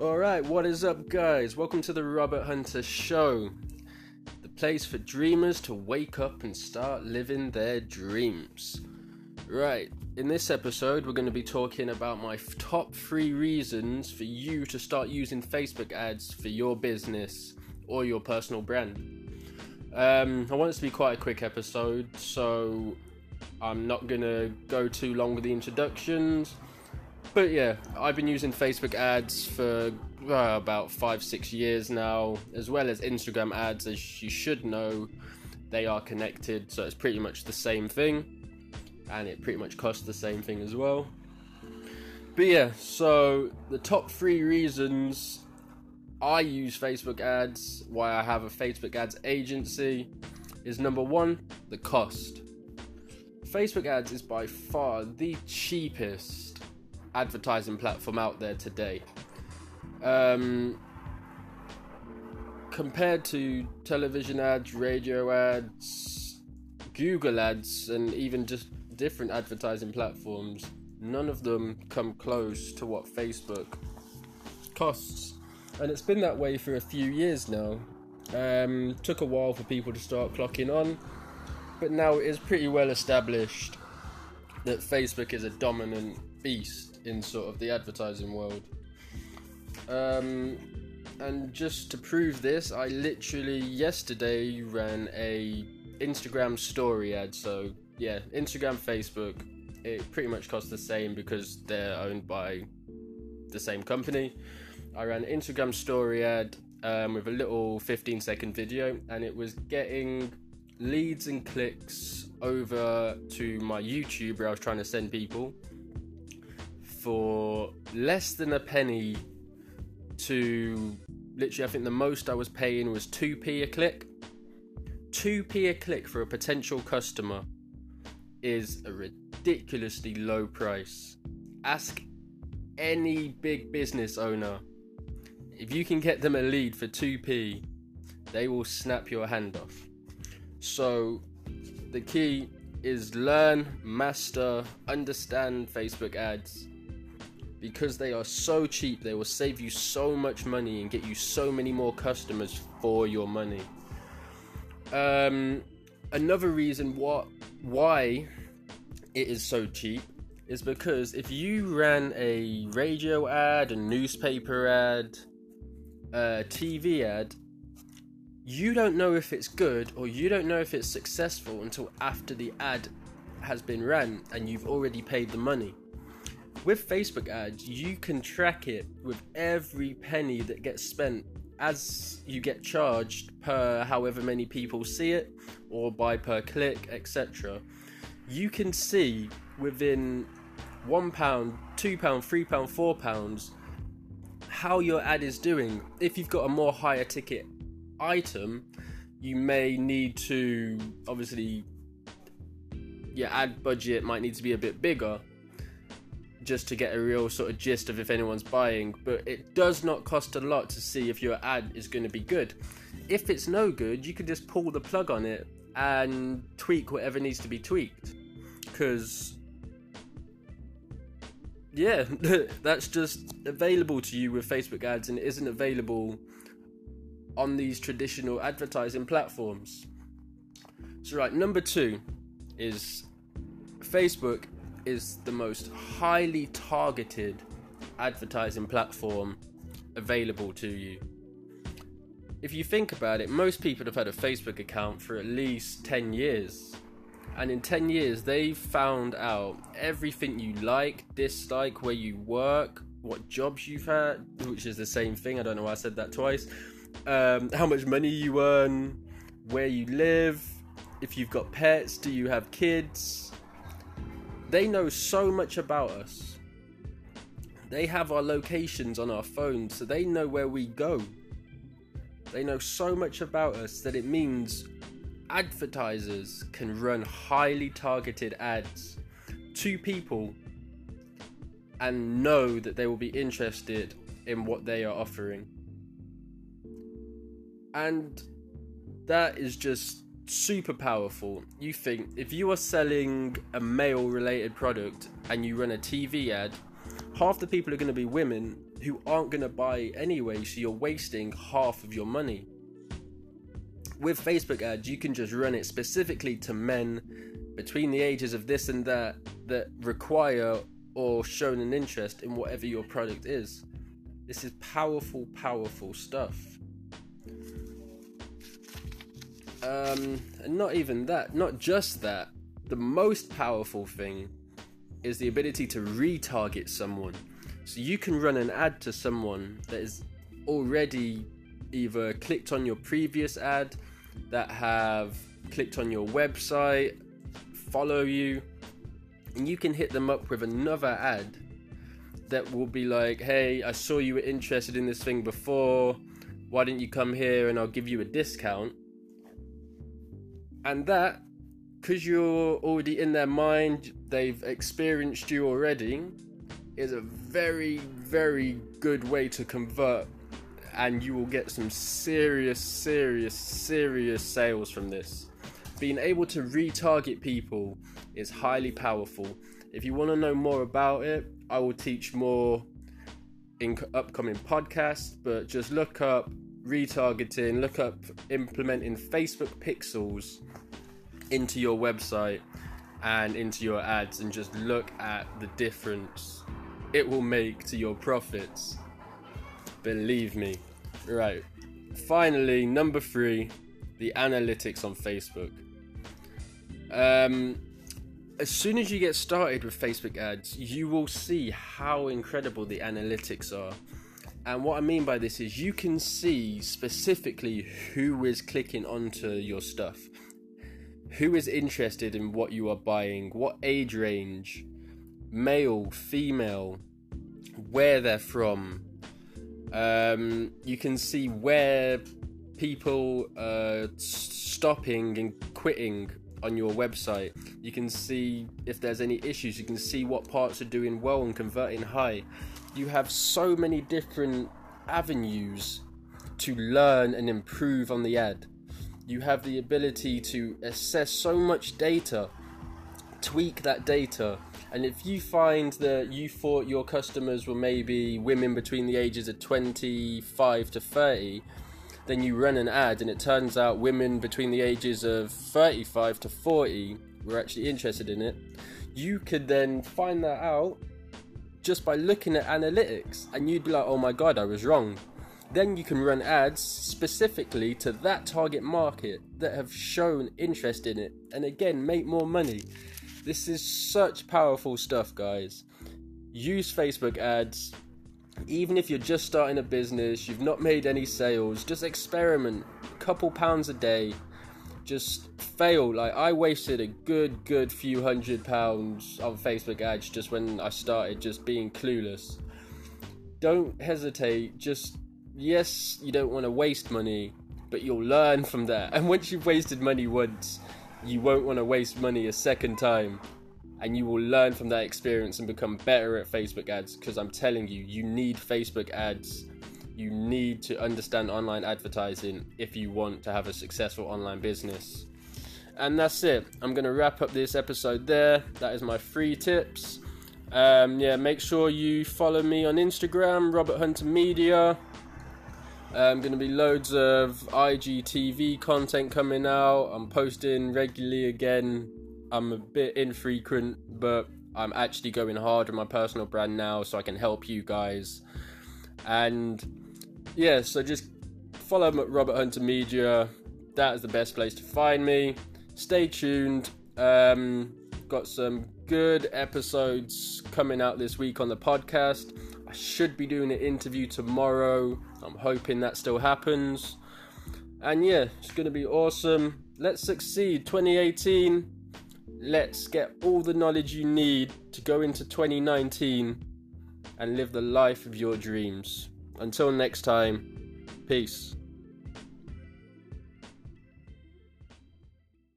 Alright, what is up, guys? Welcome to the Robert Hunter Show, the place for dreamers to wake up and start living their dreams. Right, in this episode, we're going to be talking about my top three reasons for you to start using Facebook ads for your business or your personal brand. Um, I want this to be quite a quick episode, so I'm not going to go too long with the introductions. But yeah, I've been using Facebook ads for uh, about five, six years now, as well as Instagram ads. As you should know, they are connected, so it's pretty much the same thing, and it pretty much costs the same thing as well. But yeah, so the top three reasons I use Facebook ads, why I have a Facebook ads agency, is number one, the cost. Facebook ads is by far the cheapest advertising platform out there today. Um, compared to television ads, radio ads, Google ads, and even just different advertising platforms, none of them come close to what Facebook costs. And it's been that way for a few years now. Um, took a while for people to start clocking on, but now it is pretty well established that Facebook is a dominant beast in sort of the advertising world. Um, and just to prove this, I literally yesterday ran a Instagram story ad. So yeah, Instagram, Facebook, it pretty much costs the same because they're owned by the same company. I ran an Instagram story ad um, with a little 15 second video, and it was getting leads and clicks over to my YouTube where I was trying to send people for less than a penny to literally I think the most I was paying was 2p a click. 2p a click for a potential customer is a ridiculously low price. Ask any big business owner if you can get them a lead for 2p, they will snap your hand off. So the key is learn, master, understand Facebook ads because they are so cheap, they will save you so much money and get you so many more customers for your money. Um, another reason what why it is so cheap is because if you ran a radio ad, a newspaper ad, a TV ad, you don't know if it's good or you don't know if it's successful until after the ad has been ran and you've already paid the money with Facebook ads, you can track it with every penny that gets spent as you get charged per however many people see it or by per click, etc. You can see within one pound, two pound, three pound, four pounds how your ad is doing. If you've got a more higher ticket item, you may need to obviously your ad budget might need to be a bit bigger just to get a real sort of gist of if anyone's buying, but it does not cost a lot to see if your ad is going to be good. If it's no good, you can just pull the plug on it and tweak whatever needs to be tweaked. Because, yeah, that's just available to you with Facebook ads and it isn't available on these traditional advertising platforms. So, right, number two is Facebook is the most highly targeted advertising platform available to you. If you think about it, most people have had a Facebook account for at least 10 years. And in 10 years, they've found out everything you like, dislike, where you work, what jobs you've had, which is the same thing. I don't know why I said that twice. Um, how much money you earn, where you live, if you've got pets, do you have kids, they know so much about us. They have our locations on our phones, so they know where we go. They know so much about us that it means advertisers can run highly targeted ads to people and know that they will be interested in what they are offering. And that is just super powerful. You think if you are selling a male related product and you run a TV ad half the people are going to be women who aren't going to buy anyway, so you're wasting half of your money. With Facebook ads, you can just run it specifically to men between the ages of this and that that require or shown an interest in whatever your product is. This is powerful, powerful stuff. Um, and not even that, not just that. The most powerful thing is the ability to retarget someone. So you can run an ad to someone that is already either clicked on your previous ad, that have clicked on your website, follow you, and you can hit them up with another ad that will be like, hey, I saw you were interested in this thing before. Why didn't you come here and I'll give you a discount? And that, because you're already in their mind, they've experienced you already, is a very, very good way to convert. And you will get some serious, serious, serious sales from this. Being able to retarget people is highly powerful. If you want to know more about it, I will teach more in upcoming podcasts, but just look up retargeting, look up implementing Facebook pixels into your website and into your ads, and just look at the difference it will make to your profits. Believe me. Right. Finally, number three, the analytics on Facebook. Um, as soon as you get started with Facebook ads, you will see how incredible the analytics are. And what I mean by this is you can see specifically who is clicking onto your stuff, who is interested in what you are buying, what age range, male, female, where they're from. Um, you can see where people are stopping and quitting on your website. You can see if there's any issues. You can see what parts are doing well and converting high. You have so many different avenues to learn and improve on the ad. You have the ability to assess so much data, tweak that data, and if you find that you thought your customers were maybe women between the ages of 25 to 30, then you run an ad and it turns out women between the ages of 35 to 40 were actually interested in it, you could then find that out just by looking at analytics and you'd be like, oh my god, I was wrong. Then you can run ads specifically to that target market that have shown interest in it and again make more money. This is such powerful stuff, guys. Use Facebook ads, even if you're just starting a business, you've not made any sales, just experiment. A couple pounds a day. Just fail. Like I wasted a good, good few hundred pounds on Facebook ads just when I started, just being clueless. Don't hesitate. Just yes, you don't want to waste money, but you'll learn from that. And once you've wasted money once, you won't want to waste money a second time and you will learn from that experience and become better at Facebook ads because I'm telling you, you need Facebook ads. You need to understand online advertising if you want to have a successful online business. And that's it. I'm going to wrap up this episode there. That is my free tips. Um, yeah, make sure you follow me on Instagram, Robert Hunter Media. I'm um, going to be loads of IGTV content coming out. I'm posting regularly again I'm a bit infrequent, but I'm actually going hard on my personal brand now so I can help you guys. And yeah, so just follow Robert Hunter Media. That is the best place to find me. Stay tuned. Um, got some good episodes coming out this week on the podcast. I should be doing an interview tomorrow. I'm hoping that still happens. And yeah, it's going to be awesome. Let's succeed. 2018 let's get all the knowledge you need to go into 2019 and live the life of your dreams. Until next time, peace.